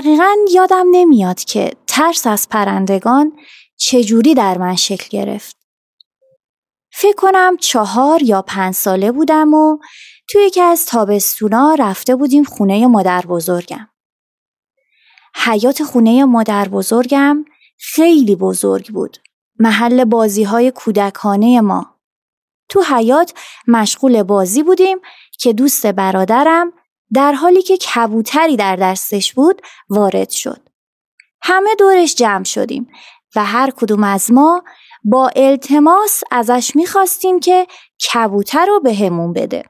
دقیقا یادم نمیاد که ترس از پرندگان چجوری در من شکل گرفت. فکر کنم چهار یا پنج ساله بودم و توی یکی از تابستونا رفته بودیم خونه مادر بزرگم. حیات خونه مادر بزرگم خیلی بزرگ بود. محل بازی های کودکانه ما. تو حیات مشغول بازی بودیم که دوست برادرم در حالی که کبوتری در دستش بود وارد شد. همه دورش جمع شدیم و هر کدوم از ما با التماس ازش می‌خواستیم که کبوتر رو به همون بده.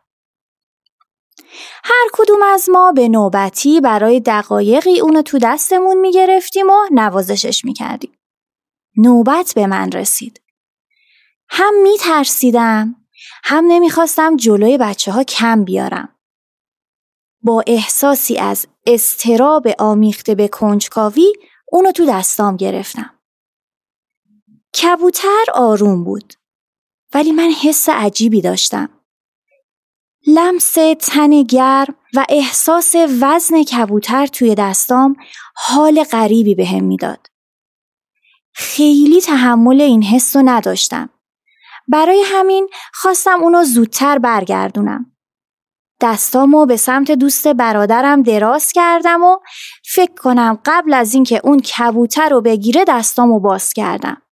هر کدوم از ما به نوبتی برای دقایقی اونو تو دستمون می‌گرفتیم و نوازشش می‌کردیم. نوبت به من رسید. هم میترسیدم هم نمی‌خواستم جلوی بچه ها کم بیارم. با احساسی از استراب آمیخته به کنجکاوی اونو تو دستام گرفتم. کبوتر آروم بود ولی من حس عجیبی داشتم. لمس تن گرم و احساس وزن کبوتر توی دستام حال غریبی به هم می‌داد. خیلی تحمل این حس رو نداشتم. برای همین خواستم اونو زودتر برگردونم. دستامو به سمت دوست برادرم دراز کردم و فکر کنم قبل از اینکه اون کبوتر رو بگیره دستامو باز کردم.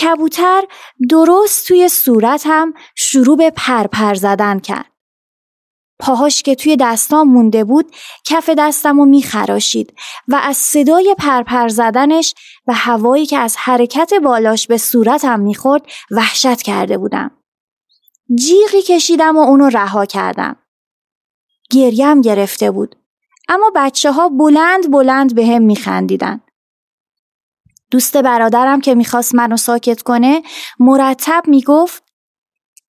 کبوتر درست توی صورتم شروع به پرپر زدن کرد. پاهاش که توی دستام مونده بود کف دستم رو میخراشید و از صدای پرپر زدنش و هوایی که از حرکت بالاش به صورتم می‌خورد وحشت کرده بودم. جیغی کشیدم و اونو رها کردم. گریم گرفته بود. اما بچه ها بلند بلند به هم میخندیدن. دوست برادرم که می‌خواست منو ساکت کنه مرتب می‌گفت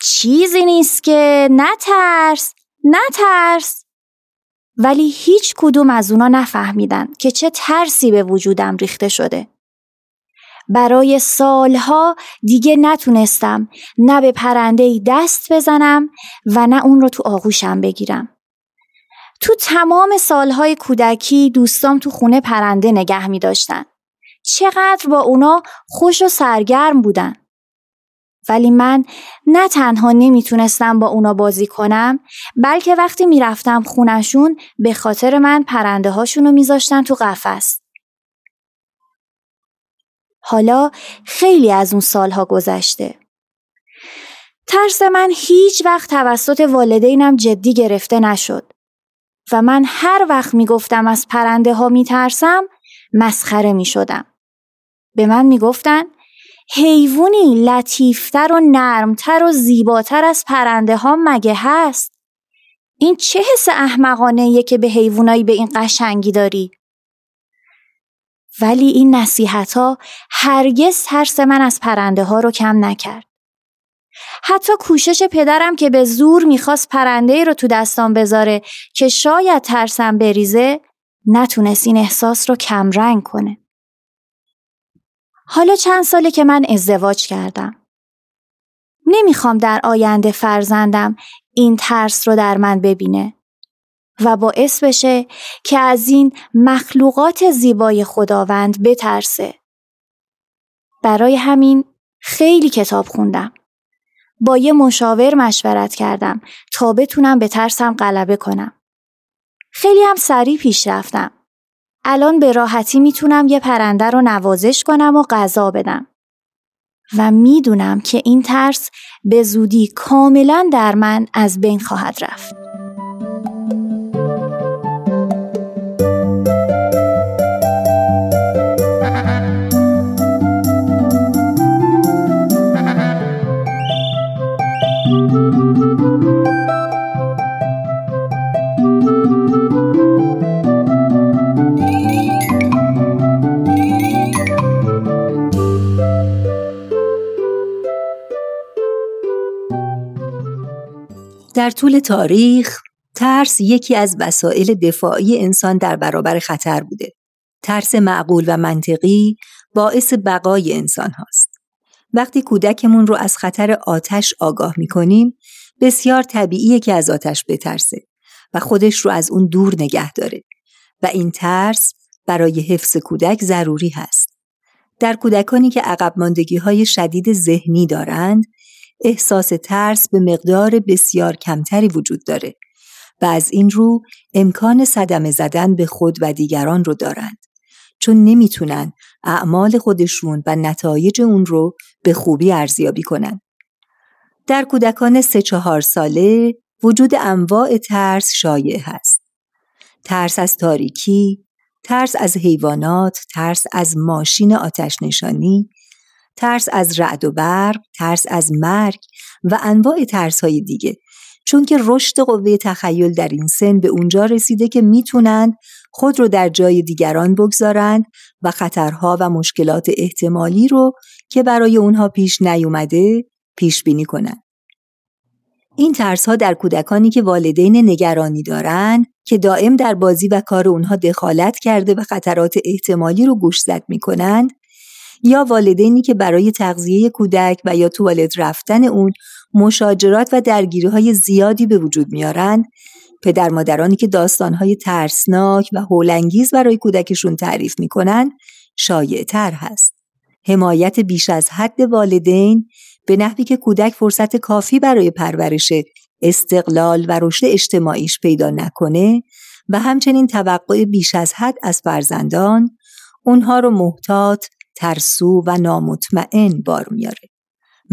چیزی نیست که نترس نترس ولی هیچ کدوم از اونا نفهمیدن که چه ترسی به وجودم ریخته شده. برای سالها دیگه نتونستم نه به پرنده دست بزنم و نه اون رو تو آغوشم بگیرم. تو تمام سالهای کودکی دوستام تو خونه پرنده نگه می داشتن. چقدر با اونا خوش و سرگرم بودن. ولی من نه تنها نمی‌تونستم با اونا بازی کنم بلکه وقتی می‌رفتم خونشون به خاطر من پرنده هاشون رو میذاشتن تو قفس. حالا خیلی از اون سالها گذشته. ترس من هیچ وقت توسط والدینم جدی گرفته نشد و من هر وقت می‌گفتم از پرنده ها میترسم مسخره می شدم. به من می‌گفتن حیوانی لطیفتر و نرمتر و زیباتر از پرنده ها مگه هست؟ این چه حس احمقانه که به حیوانایی به این قشنگی داری؟ ولی این نصیحت ها هرگز ترس من از پرنده ها رو کم نکرد. حتی کوشش پدرم که به زور می‌خواست پرنده رو تو دستان بذاره که شاید ترسم بریزه نتونست این احساس رو کمرنگ کنه. حالا چند ساله که من ازدواج کردم. نمی‌خوام در آینده فرزندم این ترس رو در من ببینه. و باعث بشه که از این مخلوقات زیبای خداوند بترسه. برای همین خیلی کتاب خوندم. با یه مشاور مشورت کردم تا بتونم به ترسم غلبه کنم. خیلی هم سریع پیش رفتم. الان به راحتی می‌تونم یه پرنده رو نوازش کنم و غذا بدم. و می‌دونم که این ترس به زودی کاملا در من از بین خواهد رفت. در طول تاریخ ترس یکی از وسایل دفاعی انسان در برابر خطر بوده. ترس معقول و منطقی باعث بقای انسان هاست. وقتی کودکمون رو از خطر آتش آگاه می کنیم بسیار طبیعیه که از آتش بترسه و خودش رو از اون دور نگه داره و این ترس برای حفظ کودک ضروری هست. در کودکانی که عقب ماندگی های شدید ذهنی دارند احساس ترس به مقدار بسیار کمتری وجود داره و از این رو امکان صدمه زدن به خود و دیگران رو دارند چون نمی‌تونن اعمال خودشون و نتایج اون رو به خوبی ارزیابی کنن. در کودکان سه چهار ساله وجود انواع ترس شایع هست. ترس از تاریکی، ترس از حیوانات، ترس از ماشین آتش نشانی، ترس از رعد و برق، ترس از مرگ و انواع ترس های دیگه چون که رشد قوه تخیل در این سن به اونجا رسیده که می‌تونند خود رو در جای دیگران بگذارند و خطرها و مشکلات احتمالی رو که برای اونها پیش نیومده پیش بینی کنند. این ترس ها در کودکانی که والدین نگرانی دارند که دائم در بازی و کار اونها دخالت کرده و خطرات احتمالی رو گوشزد می کنند یا والدینی که برای تغذیه کودک و یا توالت رفتن اون مشاجرات و درگیری های زیادی به وجود میارند پدر مادرانی که داستانهای ترسناک و هولانگیز برای کودکشون تعریف می‌کنن شایع تر هست. حمایت بیش از حد والدین به نحوی که کودک فرصت کافی برای پرورش استقلال و رشد اجتماعیش پیدا نکنه و همچنین توقع بیش از حد از فرزندان اونها رو محتاط، ترسو و نامطمئن بار میاره.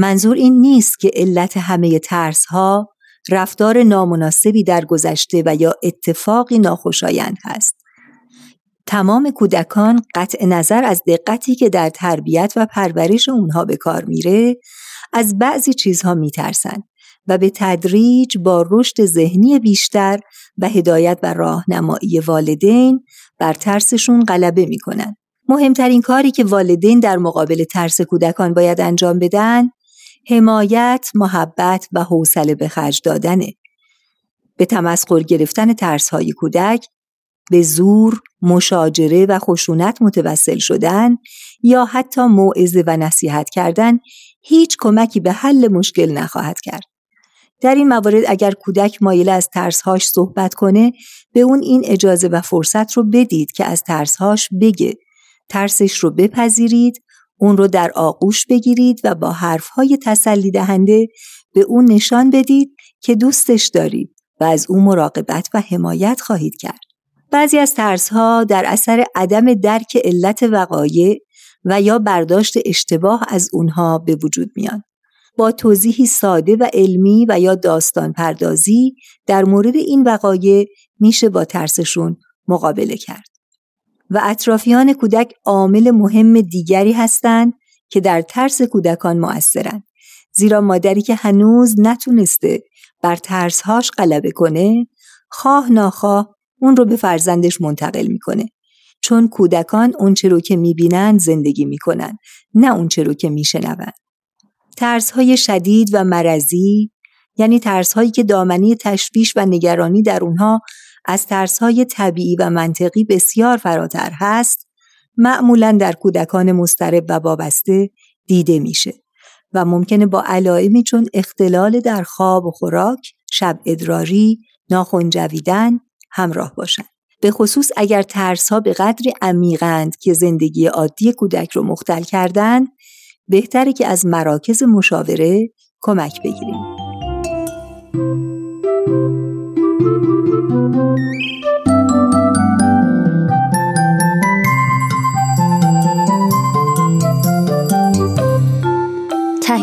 منظور این نیست که علت همه ترس ها رفتار نامناسبی در گذشته و یا اتفاقی ناخوشایند هست. تمام کودکان قطع نظر از دقتی که در تربیت و پرورش اونها به کار میره از بعضی چیزها میترسند و به تدریج با رشد ذهنی بیشتر و هدایت و راهنمایی والدین بر ترسشون غلبه می‌کنن. مهمترین کاری که والدین در مقابل ترس کودکان باید انجام بدن حمایت، محبت و حوصله به خرج دادنه. به تمسخر گرفتن ترسهای کودک به زور، مشاجره و خشونت متوسل شدن یا حتی موعظه و نصیحت کردن هیچ کمکی به حل مشکل نخواهد کرد. در این موارد اگر کودک مایل از ترسهاش صحبت کنه به اون این اجازه و فرصت رو بدید که از ترسهاش بگه. ترسش رو بپذیرید اون رو در آغوش بگیرید و با حرفهای تسلی دهنده به اون نشان بدید که دوستش دارید و از او مراقبت و حمایت خواهید کرد. بعضی از ترسها در اثر عدم درک علت وقایع و یا برداشت اشتباه از اونها به وجود میان. با توضیحی ساده و علمی و یا داستان پردازی در مورد این وقایع میشه با ترسشون مقابله کرد. و اطرافیان کودک عامل مهم دیگری هستند که در ترس کودکان مؤثرند زیرا مادری که هنوز نتونسته بر ترسهاش غلبه کنه خواه ناخواه اون رو به فرزندش منتقل می‌کنه. چون کودکان اونچه رو که می‌بینن زندگی می‌کنن نه اونچه رو که میشنون. ترس های شدید و مرزی یعنی ترس هایی که دامنی تشویش و نگرانی در اونها از ترسهای طبیعی و منطقی بسیار فراتر هست معمولا در کودکان مسترب و وابسته دیده میشه و ممکنه با علائمی چون اختلال در خواب و خوراک، شب ادراری، ناخن جویدن همراه باشند. به خصوص اگر ترس ها به قدری عمیقند که زندگی عادی کودک رو مختل کردن بهتره که از مراکز مشاوره کمک بگیریم.